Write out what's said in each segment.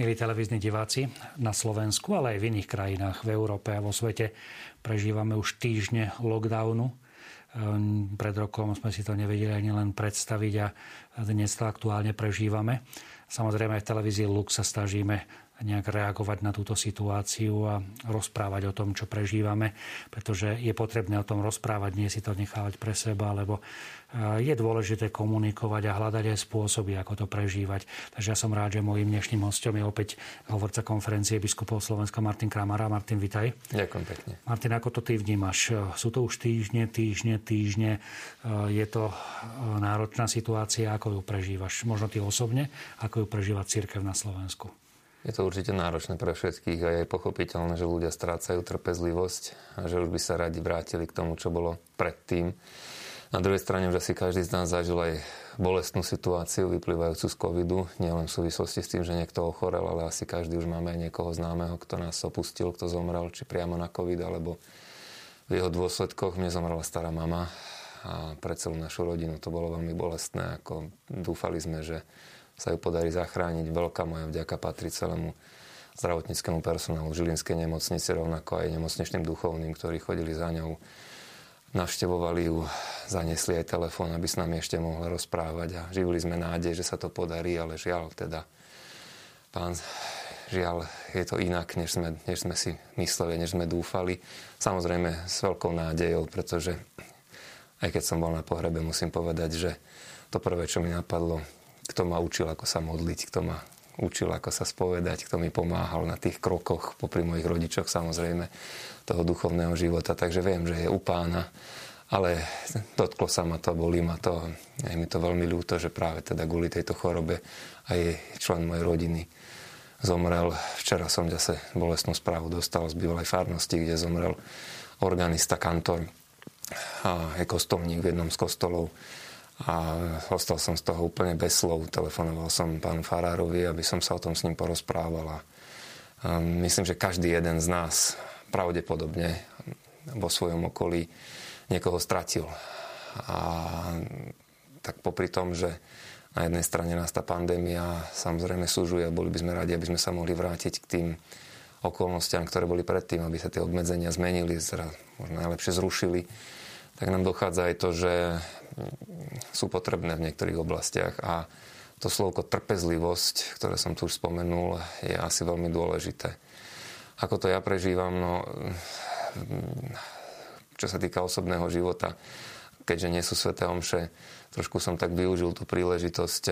Milí televízni diváci, na Slovensku, ale aj v iných krajinách v Európe a vo svete prežívame už týždne lockdownu. Ehm, pred rokom sme si to nevedeli ani len predstaviť a dnes to aktuálne prežívame. Samozrejme aj v televízii Lux sa snažíme nejak reagovať na túto situáciu a rozprávať o tom, čo prežívame, pretože je potrebné o tom rozprávať, nie si to nechávať pre seba, lebo eh, je dôležité komunikovať a hľadať aj spôsoby, ako to prežívať. Takže ja som rád, že môjim dnešným hostom je opäť hovorca konferencie biskupov Slovenska Martin Kramara. Martin, vitaj. Ďakujem pekne. Martin, ako to ty vnímaš? Sú to už týždne, týždne, týždne. Eh, je to náročná situácia. Ako ju prežívaš? Možno ty osobne? Ako ju prežíva církev na Slovensku? Je to určite náročné pre všetkých a je pochopiteľné, že ľudia strácajú trpezlivosť a že už by sa radi vrátili k tomu, čo bolo predtým. Na druhej strane už asi každý z nás zažil aj bolestnú situáciu vyplývajúcu z covidu, nielen v súvislosti s tým, že niekto ochorel, ale asi každý už máme aj niekoho známeho, kto nás opustil, kto zomrel, či priamo na covid, alebo v jeho dôsledkoch. Mne zomrela stará mama a pre celú našu rodinu to bolo veľmi bolestné. Ako dúfali sme, že sa ju podarí zachrániť. Veľká moja vďaka patrí celému zdravotníckému personálu Žilinskej nemocnice, rovnako aj nemocničným duchovným, ktorí chodili za ňou. Navštevovali ju, zaniesli aj telefón, aby s nami ešte mohla rozprávať a živili sme nádej, že sa to podarí, ale žiaľ teda pán, žiaľ je to inak, než sme, než sme si mysleli, než sme dúfali. Samozrejme s veľkou nádejou, pretože aj keď som bol na pohrebe, musím povedať, že to prvé, čo mi napadlo, kto ma učil, ako sa modliť, kto ma učil, ako sa spovedať, kto mi pomáhal na tých krokoch, popri mojich rodičoch samozrejme, toho duchovného života. Takže viem, že je u pána, ale dotklo sa ma to, bolí ma to. Je mi to veľmi ľúto, že práve teda kvôli tejto chorobe aj člen mojej rodiny zomrel. Včera som zase bolestnú správu dostal z bývalej farnosti, kde zomrel organista, kantor a kostolník v jednom z kostolov a ostal som z toho úplne bez slov. Telefonoval som pánu Farárovi, aby som sa o tom s ním porozprával a myslím, že každý jeden z nás pravdepodobne vo svojom okolí niekoho stratil. A tak popri tom, že na jednej strane nás tá pandémia samozrejme súžuje a boli by sme radi, aby sme sa mohli vrátiť k tým okolnostiam, ktoré boli predtým, aby sa tie obmedzenia zmenili, možno najlepšie zrušili tak nám dochádza aj to, že sú potrebné v niektorých oblastiach a to slovko trpezlivosť, ktoré som tu už spomenul, je asi veľmi dôležité. Ako to ja prežívam, no, čo sa týka osobného života, keďže nie sú sveté omše, trošku som tak využil tú príležitosť,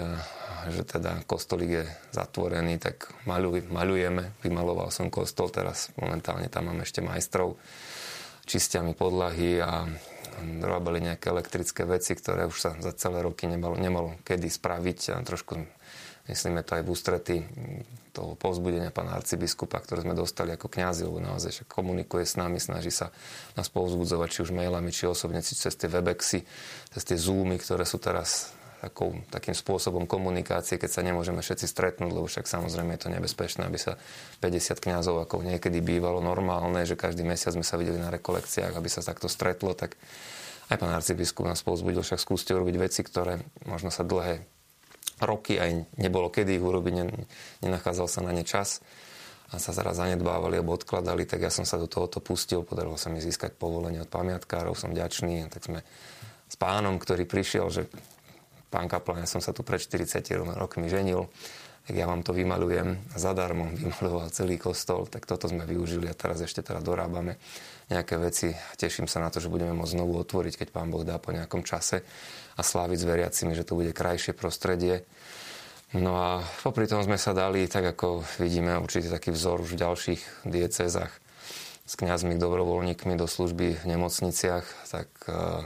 že teda kostolík je zatvorený, tak maľuj, maľujeme. Vymaloval som kostol, teraz momentálne tam mám ešte majstrov, čistia mi podlahy a robili nejaké elektrické veci, ktoré už sa za celé roky nemalo, nemalo kedy spraviť a trošku myslíme to aj v ústrety toho povzbudenia pána arcibiskupa, ktoré sme dostali ako kňazi, lebo naozaj že komunikuje s nami, snaží sa nás povzbudzovať či už mailami, či osobne, či cez tie webexy, cez tie zoomy, ktoré sú teraz takou, takým spôsobom komunikácie, keď sa nemôžeme všetci stretnúť, lebo však samozrejme je to nebezpečné, aby sa 50 kňazov, ako niekedy bývalo normálne, že každý mesiac sme sa videli na rekolekciách, aby sa takto stretlo, tak aj pán arcibiskup nás povzbudil, však skúste urobiť veci, ktoré možno sa dlhé roky aj nebolo kedy ich urobiť, nenachádzal sa na ne čas a sa zaraz zanedbávali alebo odkladali, tak ja som sa do tohoto pustil, podarilo sa mi získať povolenie od pamiatkárov, som ďačný, tak sme s pánom, ktorý prišiel, že pán kaplan, ja som sa tu pred 40 rokmi ženil, tak ja vám to vymalujem zadarmo, vymaloval celý kostol, tak toto sme využili a teraz ešte teda dorábame nejaké veci. Teším sa na to, že budeme môcť znovu otvoriť, keď pán Boh dá po nejakom čase a sláviť s veriacimi, že to bude krajšie prostredie. No a popri tom sme sa dali, tak ako vidíme, určite taký vzor už v ďalších diecezach s kňazmi, dobrovoľníkmi do služby v nemocniciach, tak uh,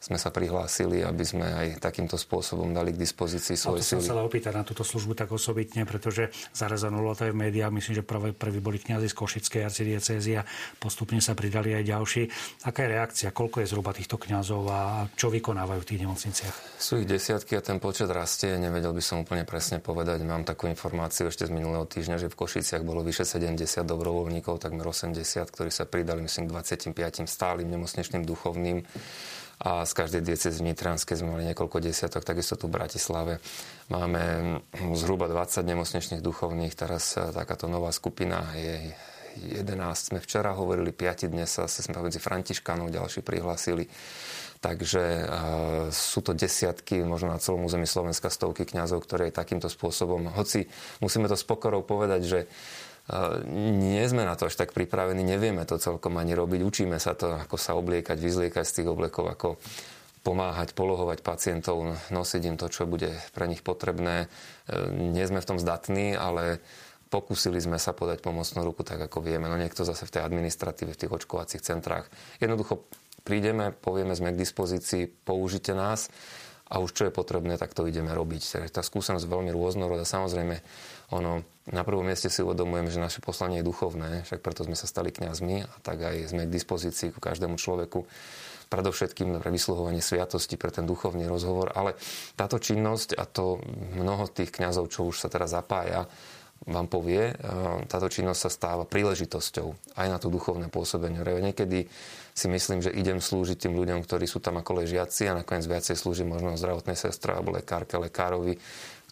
sme sa prihlásili, aby sme aj takýmto spôsobom dali k dispozícii svoje sily. som sa opýtať na túto službu tak osobitne, pretože zarezanulo to aj v médiách. Myslím, že prví, prví boli kňazi z Košickej arcidiecézy a postupne sa pridali aj ďalší. Aká je reakcia? Koľko je zhruba týchto kňazov a čo vykonávajú v tých nemocniciach? Sú ich desiatky a ten počet rastie. Nevedel by som úplne presne povedať. Mám takú informáciu ešte z minulého týždňa, že v Košiciach bolo vyše 70 dobrovoľníkov, takmer 80, ktorí sa pridali, myslím, 25 stálym nemocničným duchovným a z každej diecezy Nitranskej sme mali niekoľko desiatok, takisto tu v Bratislave. Máme zhruba 20 nemocničných duchovných, teraz takáto nová skupina je 11 sme včera hovorili, 5 dnes sa sme medzi Františkánov ďalší prihlásili. Takže uh, sú to desiatky, možno na celom území Slovenska stovky kňazov, ktoré takýmto spôsobom, hoci musíme to s pokorou povedať, že nie sme na to až tak pripravení, nevieme to celkom ani robiť, učíme sa to, ako sa obliekať, vyzliekať z tých oblekov, ako pomáhať, polohovať pacientov, nosiť im to, čo bude pre nich potrebné. Uh, nie sme v tom zdatní, ale pokúsili sme sa podať pomocnú ruku tak, ako vieme. No niekto zase v tej administratíve, v tých očkovacích centrách. Jednoducho prídeme, povieme, sme k dispozícii, použite nás a už čo je potrebné, tak to ideme robiť. Tá skúsenosť je veľmi rôznorodá. Samozrejme, ono, na prvom mieste si uvedomujeme, že naše poslanie je duchovné, však preto sme sa stali kňazmi a tak aj sme k dispozícii ku každému človeku predovšetkým pre vysluhovanie sviatosti, pre ten duchovný rozhovor, ale táto činnosť a to mnoho tých kňazov, čo už sa teraz zapája, vám povie, táto činnosť sa stáva príležitosťou aj na to duchovné pôsobenie. Niekedy si myslím, že idem slúžiť tým ľuďom, ktorí sú tam ako ležiaci a nakoniec viacej slúžim možno zdravotnej sestre alebo lekárke, lekárovi,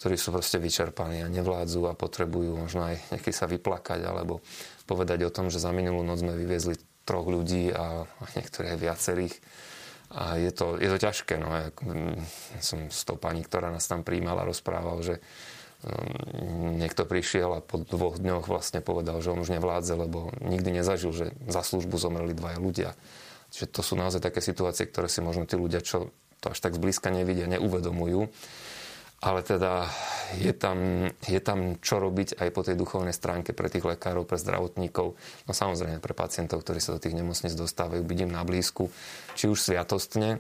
ktorí sú proste vyčerpaní a nevládzu a potrebujú možno aj nejaký sa vyplakať alebo povedať o tom, že za minulú noc sme vyviezli troch ľudí a, a niektoré viacerých. A je to, je to ťažké. No. Ja mm, som s tou pani, ktorá nás tam príjmala, rozprával, že niekto prišiel a po dvoch dňoch vlastne povedal, že on už nevládze, lebo nikdy nezažil, že za službu zomreli dvaja ľudia. Čiže to sú naozaj také situácie, ktoré si možno tí ľudia, čo to až tak zblízka nevidia, neuvedomujú. Ale teda je tam, je tam čo robiť aj po tej duchovnej stránke pre tých lekárov, pre zdravotníkov, no samozrejme pre pacientov, ktorí sa do tých nemocníc dostávajú, byť na blízku, či už sviatostne,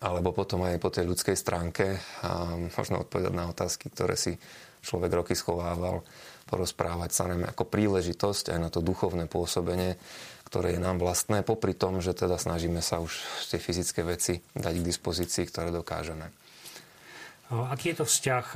alebo potom aj po tej ľudskej stránke a možno odpovedať na otázky, ktoré si človek roky schovával, porozprávať sa najmä ako príležitosť aj na to duchovné pôsobenie, ktoré je nám vlastné, popri tom, že teda snažíme sa už tie fyzické veci dať k dispozícii, ktoré dokážeme. Aký je to vzťah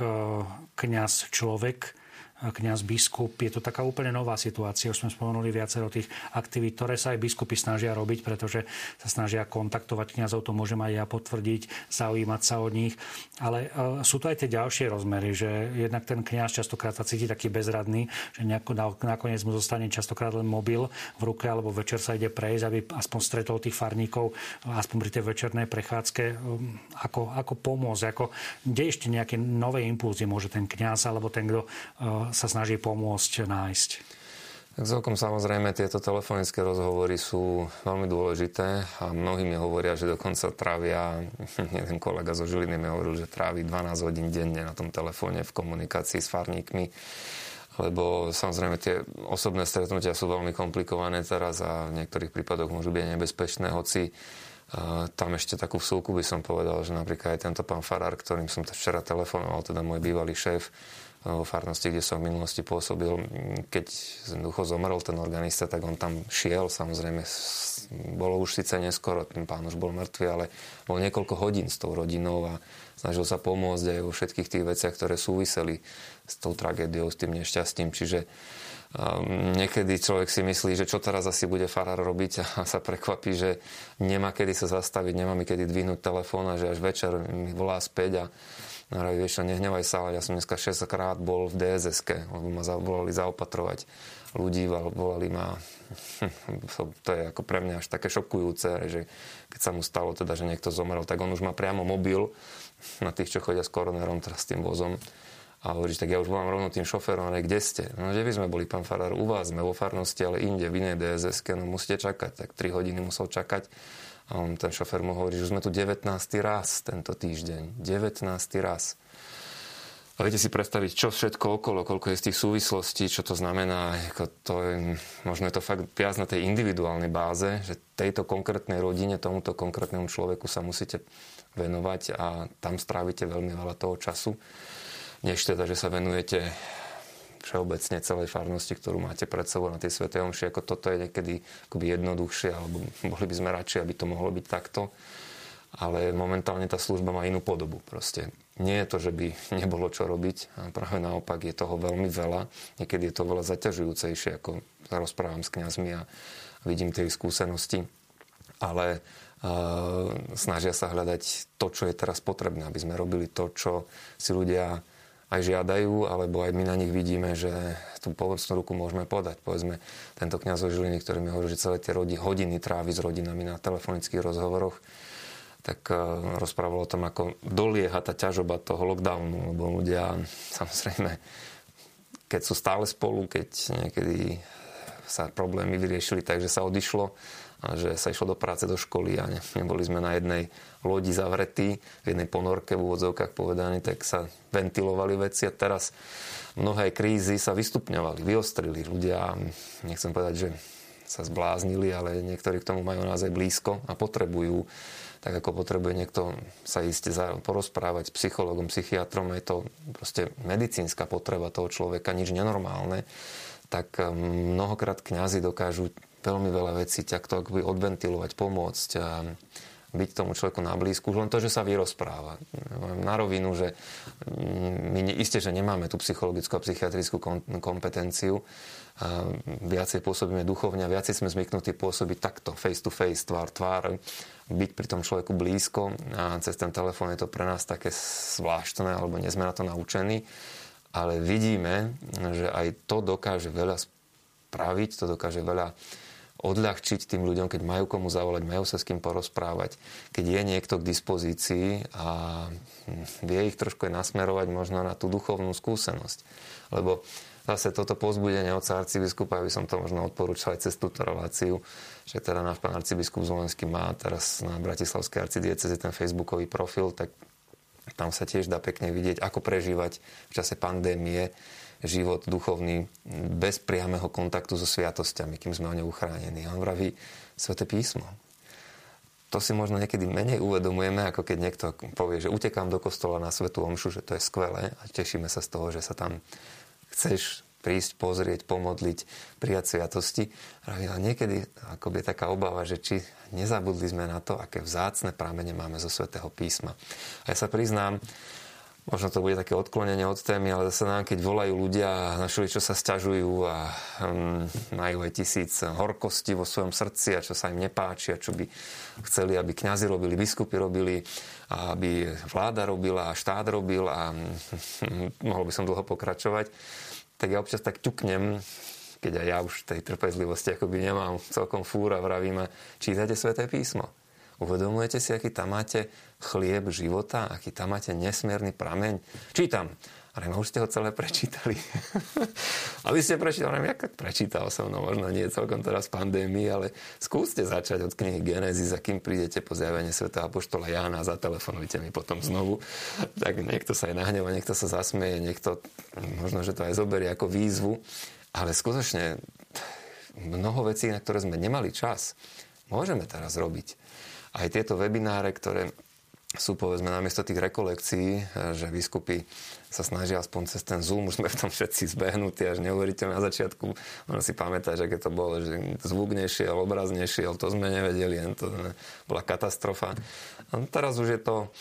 kňaz-človek? Kňaz biskup. Je to taká úplne nová situácia. Už sme spomenuli viacero tých aktivít, ktoré sa aj biskupy snažia robiť, pretože sa snažia kontaktovať kňazov, to môžem aj ja potvrdiť, zaujímať sa od nich. Ale uh, sú to aj tie ďalšie rozmery, že jednak ten kňaz častokrát sa cíti taký bezradný, že nejako, nakoniec mu zostane častokrát len mobil v ruke alebo večer sa ide prejsť, aby aspoň stretol tých farníkov, aspoň pri tej večernej prechádzke, um, ako, ako pomôcť, ako, kde ešte nejaké nové impulzy môže ten kňaz alebo ten, kto uh, sa snaží pomôcť nájsť. Tak celkom samozrejme tieto telefonické rozhovory sú veľmi dôležité a mnohí mi hovoria, že dokonca trávia, jeden kolega zo Žiliny mi hovoril, že trávi 12 hodín denne na tom telefóne v komunikácii s farníkmi lebo samozrejme tie osobné stretnutia sú veľmi komplikované teraz a v niektorých prípadoch môžu byť nebezpečné, hoci tam ešte takú vsúku by som povedal, že napríklad aj tento pán Farár, ktorým som včera telefonoval, teda môj bývalý šéf, vo farnosti, kde som v minulosti pôsobil. Keď jednoducho zomrel ten organista, tak on tam šiel, samozrejme bolo už síce neskoro, ten pán už bol mŕtvy, ale bol niekoľko hodín s tou rodinou a snažil sa pomôcť aj vo všetkých tých veciach, ktoré súviseli s tou tragédiou, s tým nešťastím. Čiže um, niekedy človek si myslí, že čo teraz asi bude farár robiť a sa prekvapí, že nemá kedy sa zastaviť, nemá mi kedy dvihnúť telefón a že až večer mi volá späť a Hovorí, vieš čo, nehnevaj sa, ale ja som dneska 6 krát bol v dss lebo ma volali zaopatrovať ľudí, volali ma, to je ako pre mňa až také šokujúce, že keď sa mu stalo teda, že niekto zomrel, tak on už má priamo mobil na tých, čo chodia s koronerom, teraz tým vozom. A hovorí, tak ja už volám rovno tým šoférom, ale kde ste? No, že by sme boli, pán Farár, u vás, sme vo farnosti, ale inde, v inej dss no musíte čakať. Tak 3 hodiny musel čakať a on, ten šofer mu hovorí, že sme tu 19. raz tento týždeň. 19. raz. A viete si predstaviť, čo všetko okolo, koľko je z tých súvislostí, čo to znamená. Ako to je, možno je to fakt viac na tej individuálnej báze, že tejto konkrétnej rodine, tomuto konkrétnemu človeku sa musíte venovať a tam strávite veľmi veľa toho času, než teda, že sa venujete všeobecne celej farnosti, ktorú máte pred sebou na tej Svetej Omši, ako toto je niekedy akoby jednoduchšie, alebo mohli by sme radšej, aby to mohlo byť takto. Ale momentálne tá služba má inú podobu. Proste nie je to, že by nebolo čo robiť, a práve naopak je toho veľmi veľa. Niekedy je to veľa zaťažujúcejšie, ako sa rozprávam s kňazmi a vidím tie skúsenosti. Ale snažia sa hľadať to, čo je teraz potrebné, aby sme robili to, čo si ľudia aj žiadajú, alebo aj my na nich vidíme, že tú pomocnú ruku môžeme podať. Povedzme, tento kniaz Žiliny, ktorý mi hovorí, že celé tie hodiny trávi s rodinami na telefonických rozhovoroch, tak uh, rozprával o tom, ako dolieha tá ťažoba toho lockdownu, lebo ľudia samozrejme, keď sú stále spolu, keď niekedy sa problémy vyriešili tak, že sa odišlo, a že sa išlo do práce, do školy a ne, neboli sme na jednej lodi zavretí, v jednej ponorke v úvodzovkách povedaní, tak sa ventilovali veci a teraz mnohé krízy sa vystupňovali, vyostrili. Ľudia, nechcem povedať, že sa zbláznili, ale niektorí k tomu majú naozaj blízko a potrebujú tak ako potrebuje niekto sa ísť porozprávať s psychologom, psychiatrom, je to proste medicínska potreba toho človeka, nič nenormálne, tak mnohokrát kňazi dokážu veľmi veľa vecí takto akoby odventilovať, pomôcť a byť tomu človeku na blízku. Už len to, že sa vyrozpráva. Na rovinu, že mm, my isté, že nemáme tú psychologickú a psychiatrickú kompetenciu. A viacej pôsobíme duchovne viacej sme zvyknutí pôsobiť takto, face to face, tvár tvár, byť pri tom človeku blízko a cez ten telefón je to pre nás také zvláštne, alebo nie sme na to naučení. Ale vidíme, že aj to dokáže veľa spraviť, to dokáže veľa odľahčiť tým ľuďom, keď majú komu zavolať, majú sa s kým porozprávať, keď je niekto k dispozícii a vie ich trošku aj nasmerovať možno na tú duchovnú skúsenosť. Lebo zase toto pozbudenie od arcibiskupa, aby som to možno odporúčal aj cez túto reláciu, že teda náš pán arcibiskup Zvolenský má teraz na Bratislavskej arcidieceze ten facebookový profil, tak tam sa tiež dá pekne vidieť, ako prežívať v čase pandémie život duchovný bez priamého kontaktu so sviatosťami, kým sme o ne uchránení. A on vraví Sveté písmo. To si možno niekedy menej uvedomujeme, ako keď niekto povie, že utekám do kostola na Svetú Omšu, že to je skvelé a tešíme sa z toho, že sa tam chceš prísť, pozrieť, pomodliť, prijať sviatosti. A niekedy akoby je taká obava, že či nezabudli sme na to, aké vzácne prámene máme zo Svetého písma. A ja sa priznám, Možno to bude také odklonenie od témy, ale zase nám, keď volajú ľudia, našli, čo sa stiažujú a um, majú aj tisíc horkosti vo svojom srdci a čo sa im nepáči a čo by chceli, aby kňazi robili, biskupy robili, a aby vláda robila a štát robil a um, mohol by som dlho pokračovať, tak ja občas tak ťuknem, keď aj ja už tej trpezlivosti akoby nemám celkom fúra, vravím, čítate Sveté písmo. Uvedomujete si, aký tam máte chlieb života, aký tam máte nesmierny prameň? Čítam. Ale už ste ho celé prečítali. a vy ste prečítali, ja tak prečítal som, no možno nie celkom teraz pandémii, ale skúste začať od knihy Genesis a kým prídete po zjavenie Sveta Apoštola Jána, zatelefonujte mi potom znovu. Tak niekto sa aj nahneva, niekto sa zasmeje, niekto možno, že to aj zoberie ako výzvu, ale skutočne mnoho vecí, na ktoré sme nemali čas, môžeme teraz robiť aj tieto webináre, ktoré sú povedzme namiesto tých rekolekcií, že biskupy sa snažia aspoň cez ten Zoom, už sme v tom všetci zbehnutí, až neuveriteľne na začiatku, ono si pamätáš, aké to bolo, že zvuk nešiel, obraz nešiel, to sme nevedeli, to bola katastrofa. A teraz už je to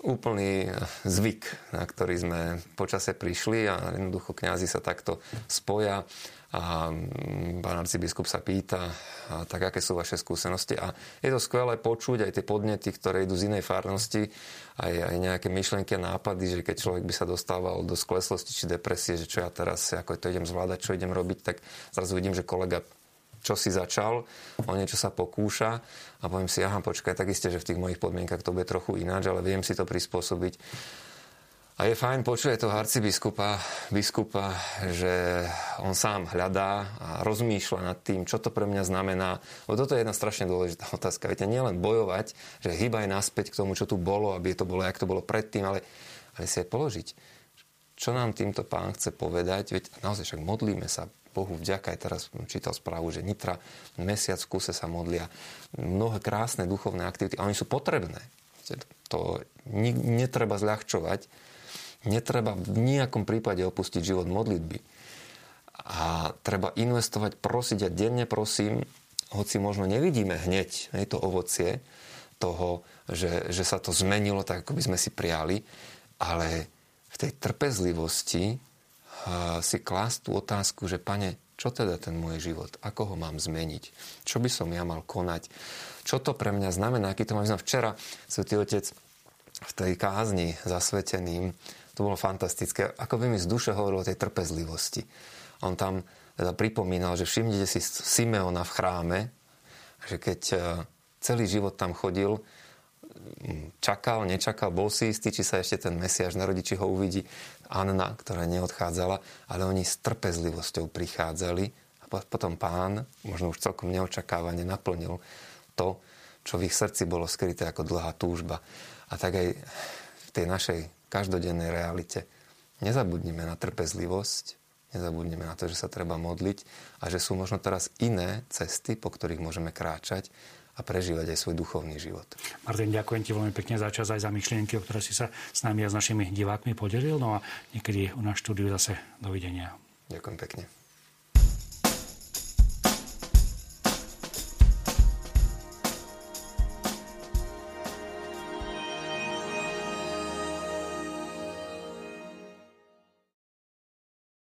úplný zvyk, na ktorý sme počase prišli a jednoducho kňazi sa takto spoja a mm, pán arcibiskup sa pýta, a tak aké sú vaše skúsenosti. A je to skvelé počuť aj tie podnety, ktoré idú z inej farnosti, aj, aj nejaké myšlenky a nápady, že keď človek by sa dostával do skleslosti či depresie, že čo ja teraz, ako to idem zvládať, čo idem robiť, tak zrazu vidím, že kolega čo si začal, o niečo sa pokúša a poviem si, aha, počkaj, tak isté, že v tých mojich podmienkach to bude trochu ináč, ale viem si to prispôsobiť a je fajn počuť toho arcibiskupa, biskupa, že on sám hľadá a rozmýšľa nad tým, čo to pre mňa znamená. Lebo toto je jedna strašne dôležitá otázka. Viete, nielen bojovať, že hýbaj naspäť k tomu, čo tu bolo, aby to bolo, jak to bolo predtým, ale, ale si aj položiť. Čo nám týmto pán chce povedať? Veď naozaj však modlíme sa. Bohu vďaka, aj teraz čítal správu, že Nitra mesiac v kuse sa modlia. Mnohé krásne duchovné aktivity, a oni sú potrebné. To netreba zľahčovať, Netreba v nejakom prípade opustiť život modlitby. A treba investovať, prosiť a denne prosím, hoci možno nevidíme hneď hej, to ovocie toho, že, že sa to zmenilo tak, ako by sme si prijali, ale v tej trpezlivosti si klásť tú otázku, že pane, čo teda ten môj život, ako ho mám zmeniť, čo by som ja mal konať, čo to pre mňa znamená, aký to mám znamená. Včera Svetý Otec v tej kázni zasveteným, to bolo fantastické, ako by mi z duše hovoril o tej trpezlivosti. On tam teda pripomínal, že všimnite si Simeona v chráme, že keď e, celý život tam chodil, čakal, nečakal, bol si istý, či sa ešte ten Mesiaš narodí, či ho uvidí. Anna, ktorá neodchádzala, ale oni s trpezlivosťou prichádzali a potom pán, možno už celkom neočakávane, naplnil to, čo v ich srdci bolo skryté ako dlhá túžba. A tak aj v tej našej každodennej realite nezabudnime na trpezlivosť, nezabudneme na to, že sa treba modliť a že sú možno teraz iné cesty, po ktorých môžeme kráčať a prežívať aj svoj duchovný život. Martin, ďakujem ti veľmi pekne za čas aj za myšlienky, o ktoré si sa s nami a s našimi divákmi podelil. No a niekedy u nás štúdiu zase dovidenia. Ďakujem pekne.